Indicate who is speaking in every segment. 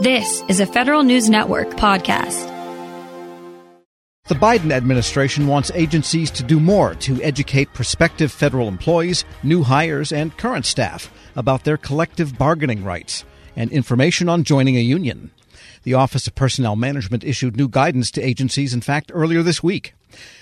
Speaker 1: This is a Federal News Network podcast.
Speaker 2: The Biden administration wants agencies to do more to educate prospective federal employees, new hires, and current staff about their collective bargaining rights and information on joining a union. The Office of Personnel Management issued new guidance to agencies, in fact, earlier this week.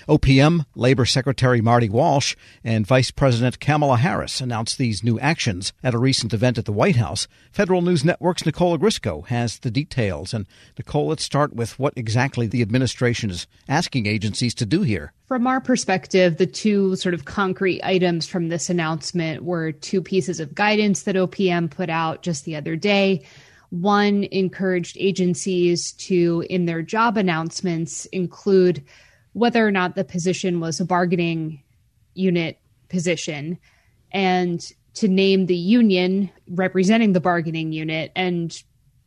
Speaker 2: OPM, Labor Secretary Marty Walsh, and Vice President Kamala Harris announced these new actions at a recent event at the White House. Federal News Network's Nicole Ogrysko has the details. And Nicole, let's start with what exactly the administration is asking agencies to do here.
Speaker 3: From our perspective, the two sort of concrete items from this announcement were two pieces of guidance that OPM put out just the other day. One encouraged agencies to, in their job announcements, include whether or not the position was a bargaining unit position and to name the union representing the bargaining unit and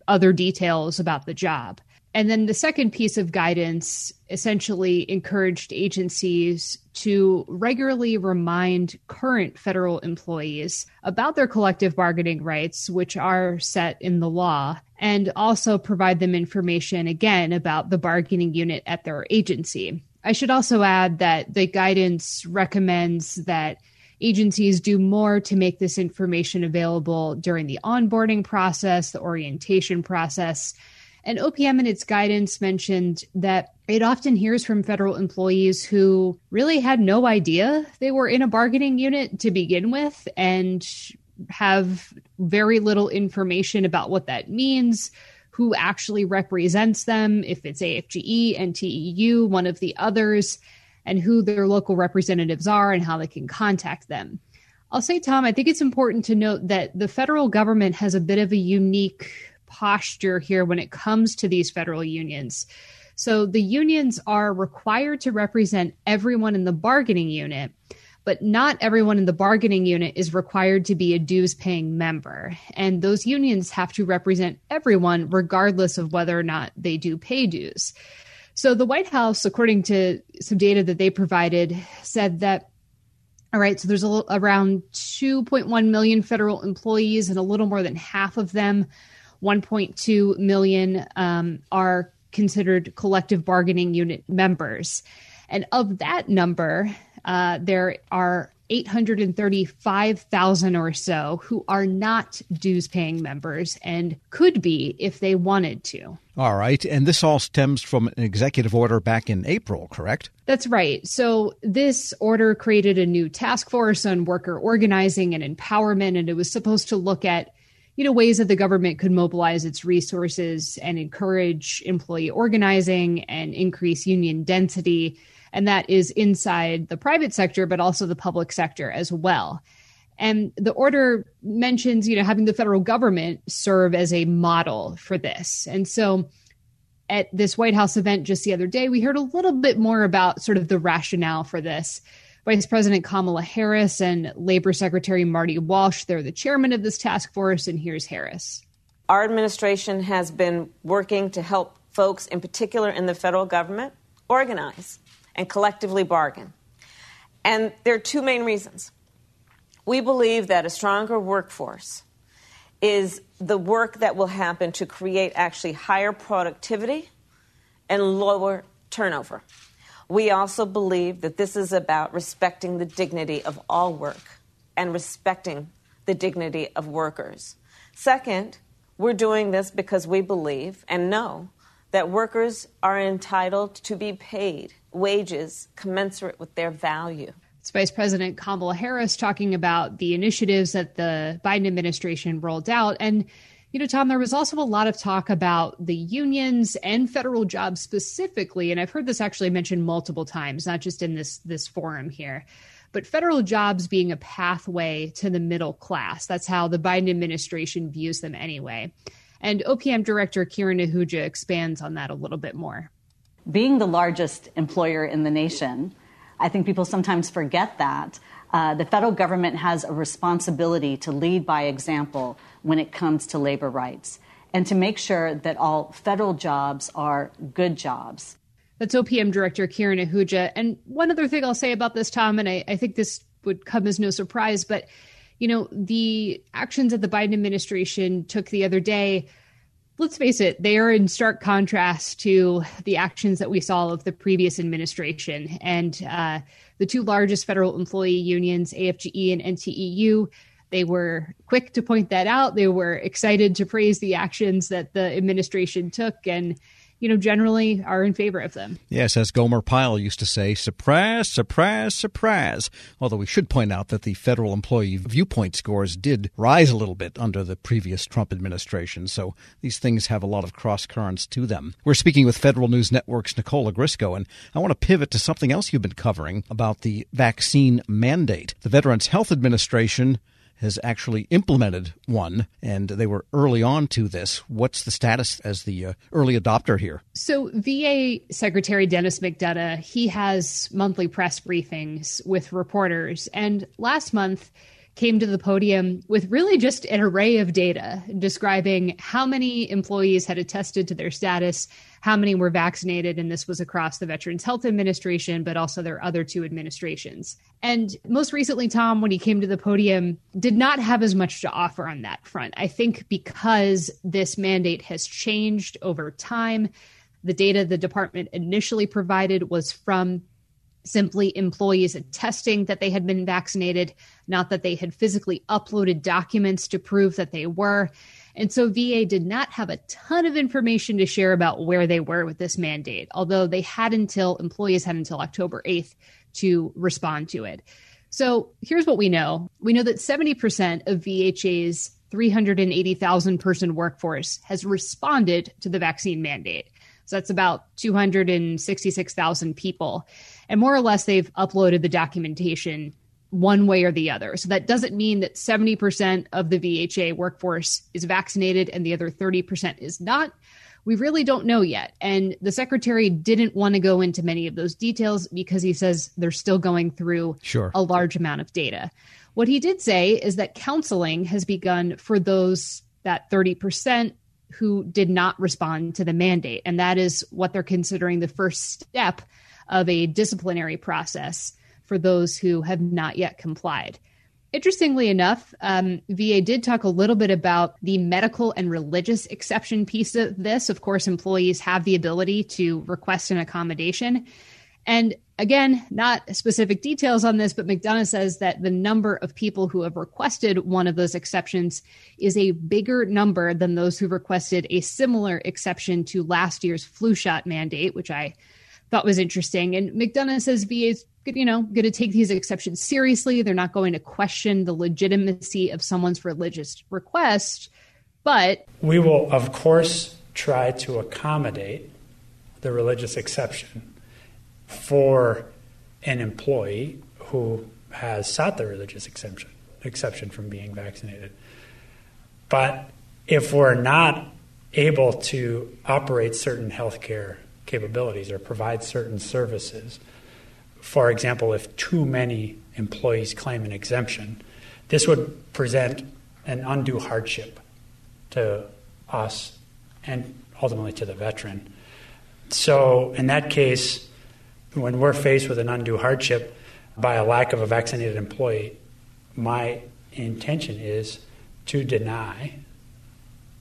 Speaker 3: other details about the job. And then the second piece of guidance essentially encouraged agencies to regularly remind current federal employees about their collective bargaining rights, which are set in the law, and also provide them information again about the bargaining unit at their agency. I should also add that the guidance recommends that agencies do more to make this information available during the onboarding process, the orientation process. And OPM in its guidance mentioned that it often hears from federal employees who really had no idea they were in a bargaining unit to begin with and have very little information about what that means, who actually represents them, if it's AFGE, NTEU, one of the others, and who their local representatives are and how they can contact them. I'll say, Tom, I think it's important to note that the federal government has a bit of a unique posture here when it comes to these federal unions. So the unions are required to represent everyone in the bargaining unit, but not everyone in the bargaining unit is required to be a dues paying member. And those unions have to represent everyone, regardless of whether or not they do pay dues. So the White House, according to some data that they provided, said that all right, so there's a, around 2.1 million federal employees, and a little more than half of them, 1.2 million, um, are considered collective bargaining unit members. And of that number, uh, there are 835,000 or so who are not dues paying members and could be if they wanted to.
Speaker 2: All right. And this all stems from an executive order back in April, correct?
Speaker 3: That's right. So, this order created a new task force on worker organizing and empowerment, and it was supposed to look at you know ways that the government could mobilize its resources and encourage employee organizing and increase union density and that is inside the private sector, but also the public sector as well. And the order mentions, you know, having the federal government serve as a model for this. And so at this White House event just the other day, we heard a little bit more about sort of the rationale for this. Vice President Kamala Harris and Labor Secretary Marty Walsh, they're the chairman of this task force, and here's Harris.
Speaker 4: Our administration has been working to help folks, in particular in the federal government, organize and collectively bargain. And there are two main reasons. We believe that a stronger workforce is the work that will happen to create actually higher productivity and lower turnover. We also believe that this is about respecting the dignity of all work and respecting the dignity of workers. Second, we're doing this because we believe and know that workers are entitled to be paid wages commensurate with their value.
Speaker 3: It's Vice President Kamala Harris talking about the initiatives that the Biden administration rolled out. And, you know, Tom, there was also a lot of talk about the unions and federal jobs specifically. And I've heard this actually mentioned multiple times, not just in this this forum here. But federal jobs being a pathway to the middle class. That's how the Biden administration views them anyway. And OPM Director Kiran Ahuja expands on that a little bit more
Speaker 5: being the largest employer in the nation, I think people sometimes forget that. Uh, the federal government has a responsibility to lead by example when it comes to labor rights and to make sure that all federal jobs are good jobs.
Speaker 3: That's OPM Director Kiran Ahuja. And one other thing I'll say about this, Tom, and I, I think this would come as no surprise, but you know, the actions that the Biden administration took the other day let's face it, they are in stark contrast to the actions that we saw of the previous administration. And uh, the two largest federal employee unions, AFGE and NTEU, they were quick to point that out. They were excited to praise the actions that the administration took. And you know, generally are in favor of them.
Speaker 2: Yes, as Gomer Pyle used to say, surprise, surprise, surprise. Although we should point out that the federal employee viewpoint scores did rise a little bit under the previous Trump administration, so these things have a lot of cross currents to them. We're speaking with Federal News Network's Nicole Ogrysko, and I want to pivot to something else you've been covering about the vaccine mandate. The Veterans Health Administration has actually implemented one, and they were early on to this. What's the status as the uh, early adopter here?
Speaker 3: So, VA Secretary Dennis McDonough, he has monthly press briefings with reporters, and last month came to the podium with really just an array of data describing how many employees had attested to their status, how many were vaccinated, and this was across the Veterans Health Administration, but also their other two administrations. And most recently, Tom, when he came to the podium, did not have as much to offer on that front. I think because this mandate has changed over time. The data the department initially provided was from simply employees attesting that they had been vaccinated, not that they had physically uploaded documents to prove that they were. And so VA did not have a ton of information to share about where they were with this mandate, although they had until employees had until October 8th to respond to it. So here's what we know we know that 70% of VHA's 380,000 person workforce has responded to the vaccine mandate. So that's about 266,000 people. And more or less, they've uploaded the documentation one way or the other. So that doesn't mean that 70% of the VHA workforce is vaccinated and the other 30% is not. We really don't know yet. And the secretary didn't want to go into many of those details because he says they're still going through
Speaker 2: sure.
Speaker 3: a large amount of data. What he did say is that counseling has begun for those that 30% who did not respond to the mandate. And that is what they're considering the first step of a disciplinary process for those who have not yet complied. Interestingly enough, um, VA did talk a little bit about the medical and religious exception piece of this. Of course, employees have the ability to request an accommodation. And again, not specific details on this, but McDonough says that the number of people who have requested one of those exceptions is a bigger number than those who requested a similar exception to last year's flu shot mandate, which I thought was interesting. And McDonough says VA is you know going to take these exceptions seriously. They're not going to question the legitimacy of someone's religious request, but
Speaker 6: we will, of course, try to accommodate the religious exception for an employee who has sought the religious exemption exception from being vaccinated. But if we're not able to operate certain healthcare capabilities or provide certain services. For example, if too many employees claim an exemption, this would present an undue hardship to us and ultimately to the veteran. So, in that case, when we're faced with an undue hardship by a lack of a vaccinated employee, my intention is to deny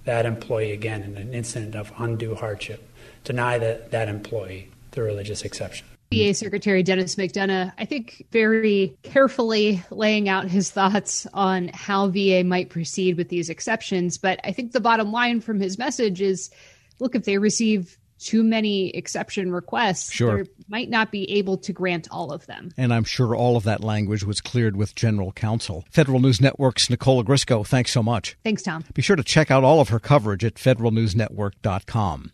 Speaker 6: that employee again in an incident of undue hardship deny that, that employee the religious exception.
Speaker 3: VA Secretary Dennis McDonough, I think, very carefully laying out his thoughts on how VA might proceed with these exceptions. But I think the bottom line from his message is look, if they receive too many exception requests,
Speaker 2: sure.
Speaker 3: they might not be able to grant all of them.
Speaker 2: And I'm sure all of that language was cleared with general counsel. Federal News Network's Nicole Ogrysko, thanks so much.
Speaker 3: Thanks, Tom.
Speaker 2: Be sure to check out all of her coverage at federalnewsnetwork.com.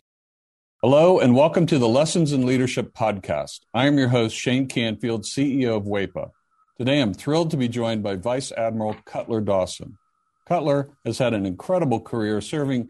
Speaker 7: Hello, and welcome to the Lessons in Leadership podcast. I am your host, Shane Canfield, CEO of WEPA. Today, I'm thrilled to be joined by Vice Admiral Cutler Dawson. Cutler has had an incredible career serving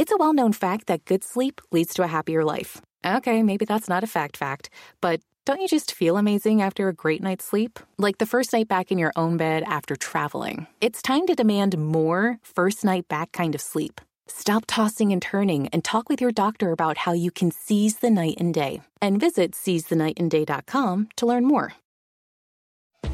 Speaker 8: It's a well known fact that good sleep leads to a happier life. Okay, maybe that's not a fact fact, but don't you just feel amazing after a great night's sleep? Like the first night back in your own bed after traveling. It's time to demand more first night back kind of sleep. Stop tossing and turning and talk with your doctor about how you can seize the night and day. And visit seizethenightandday.com to learn more.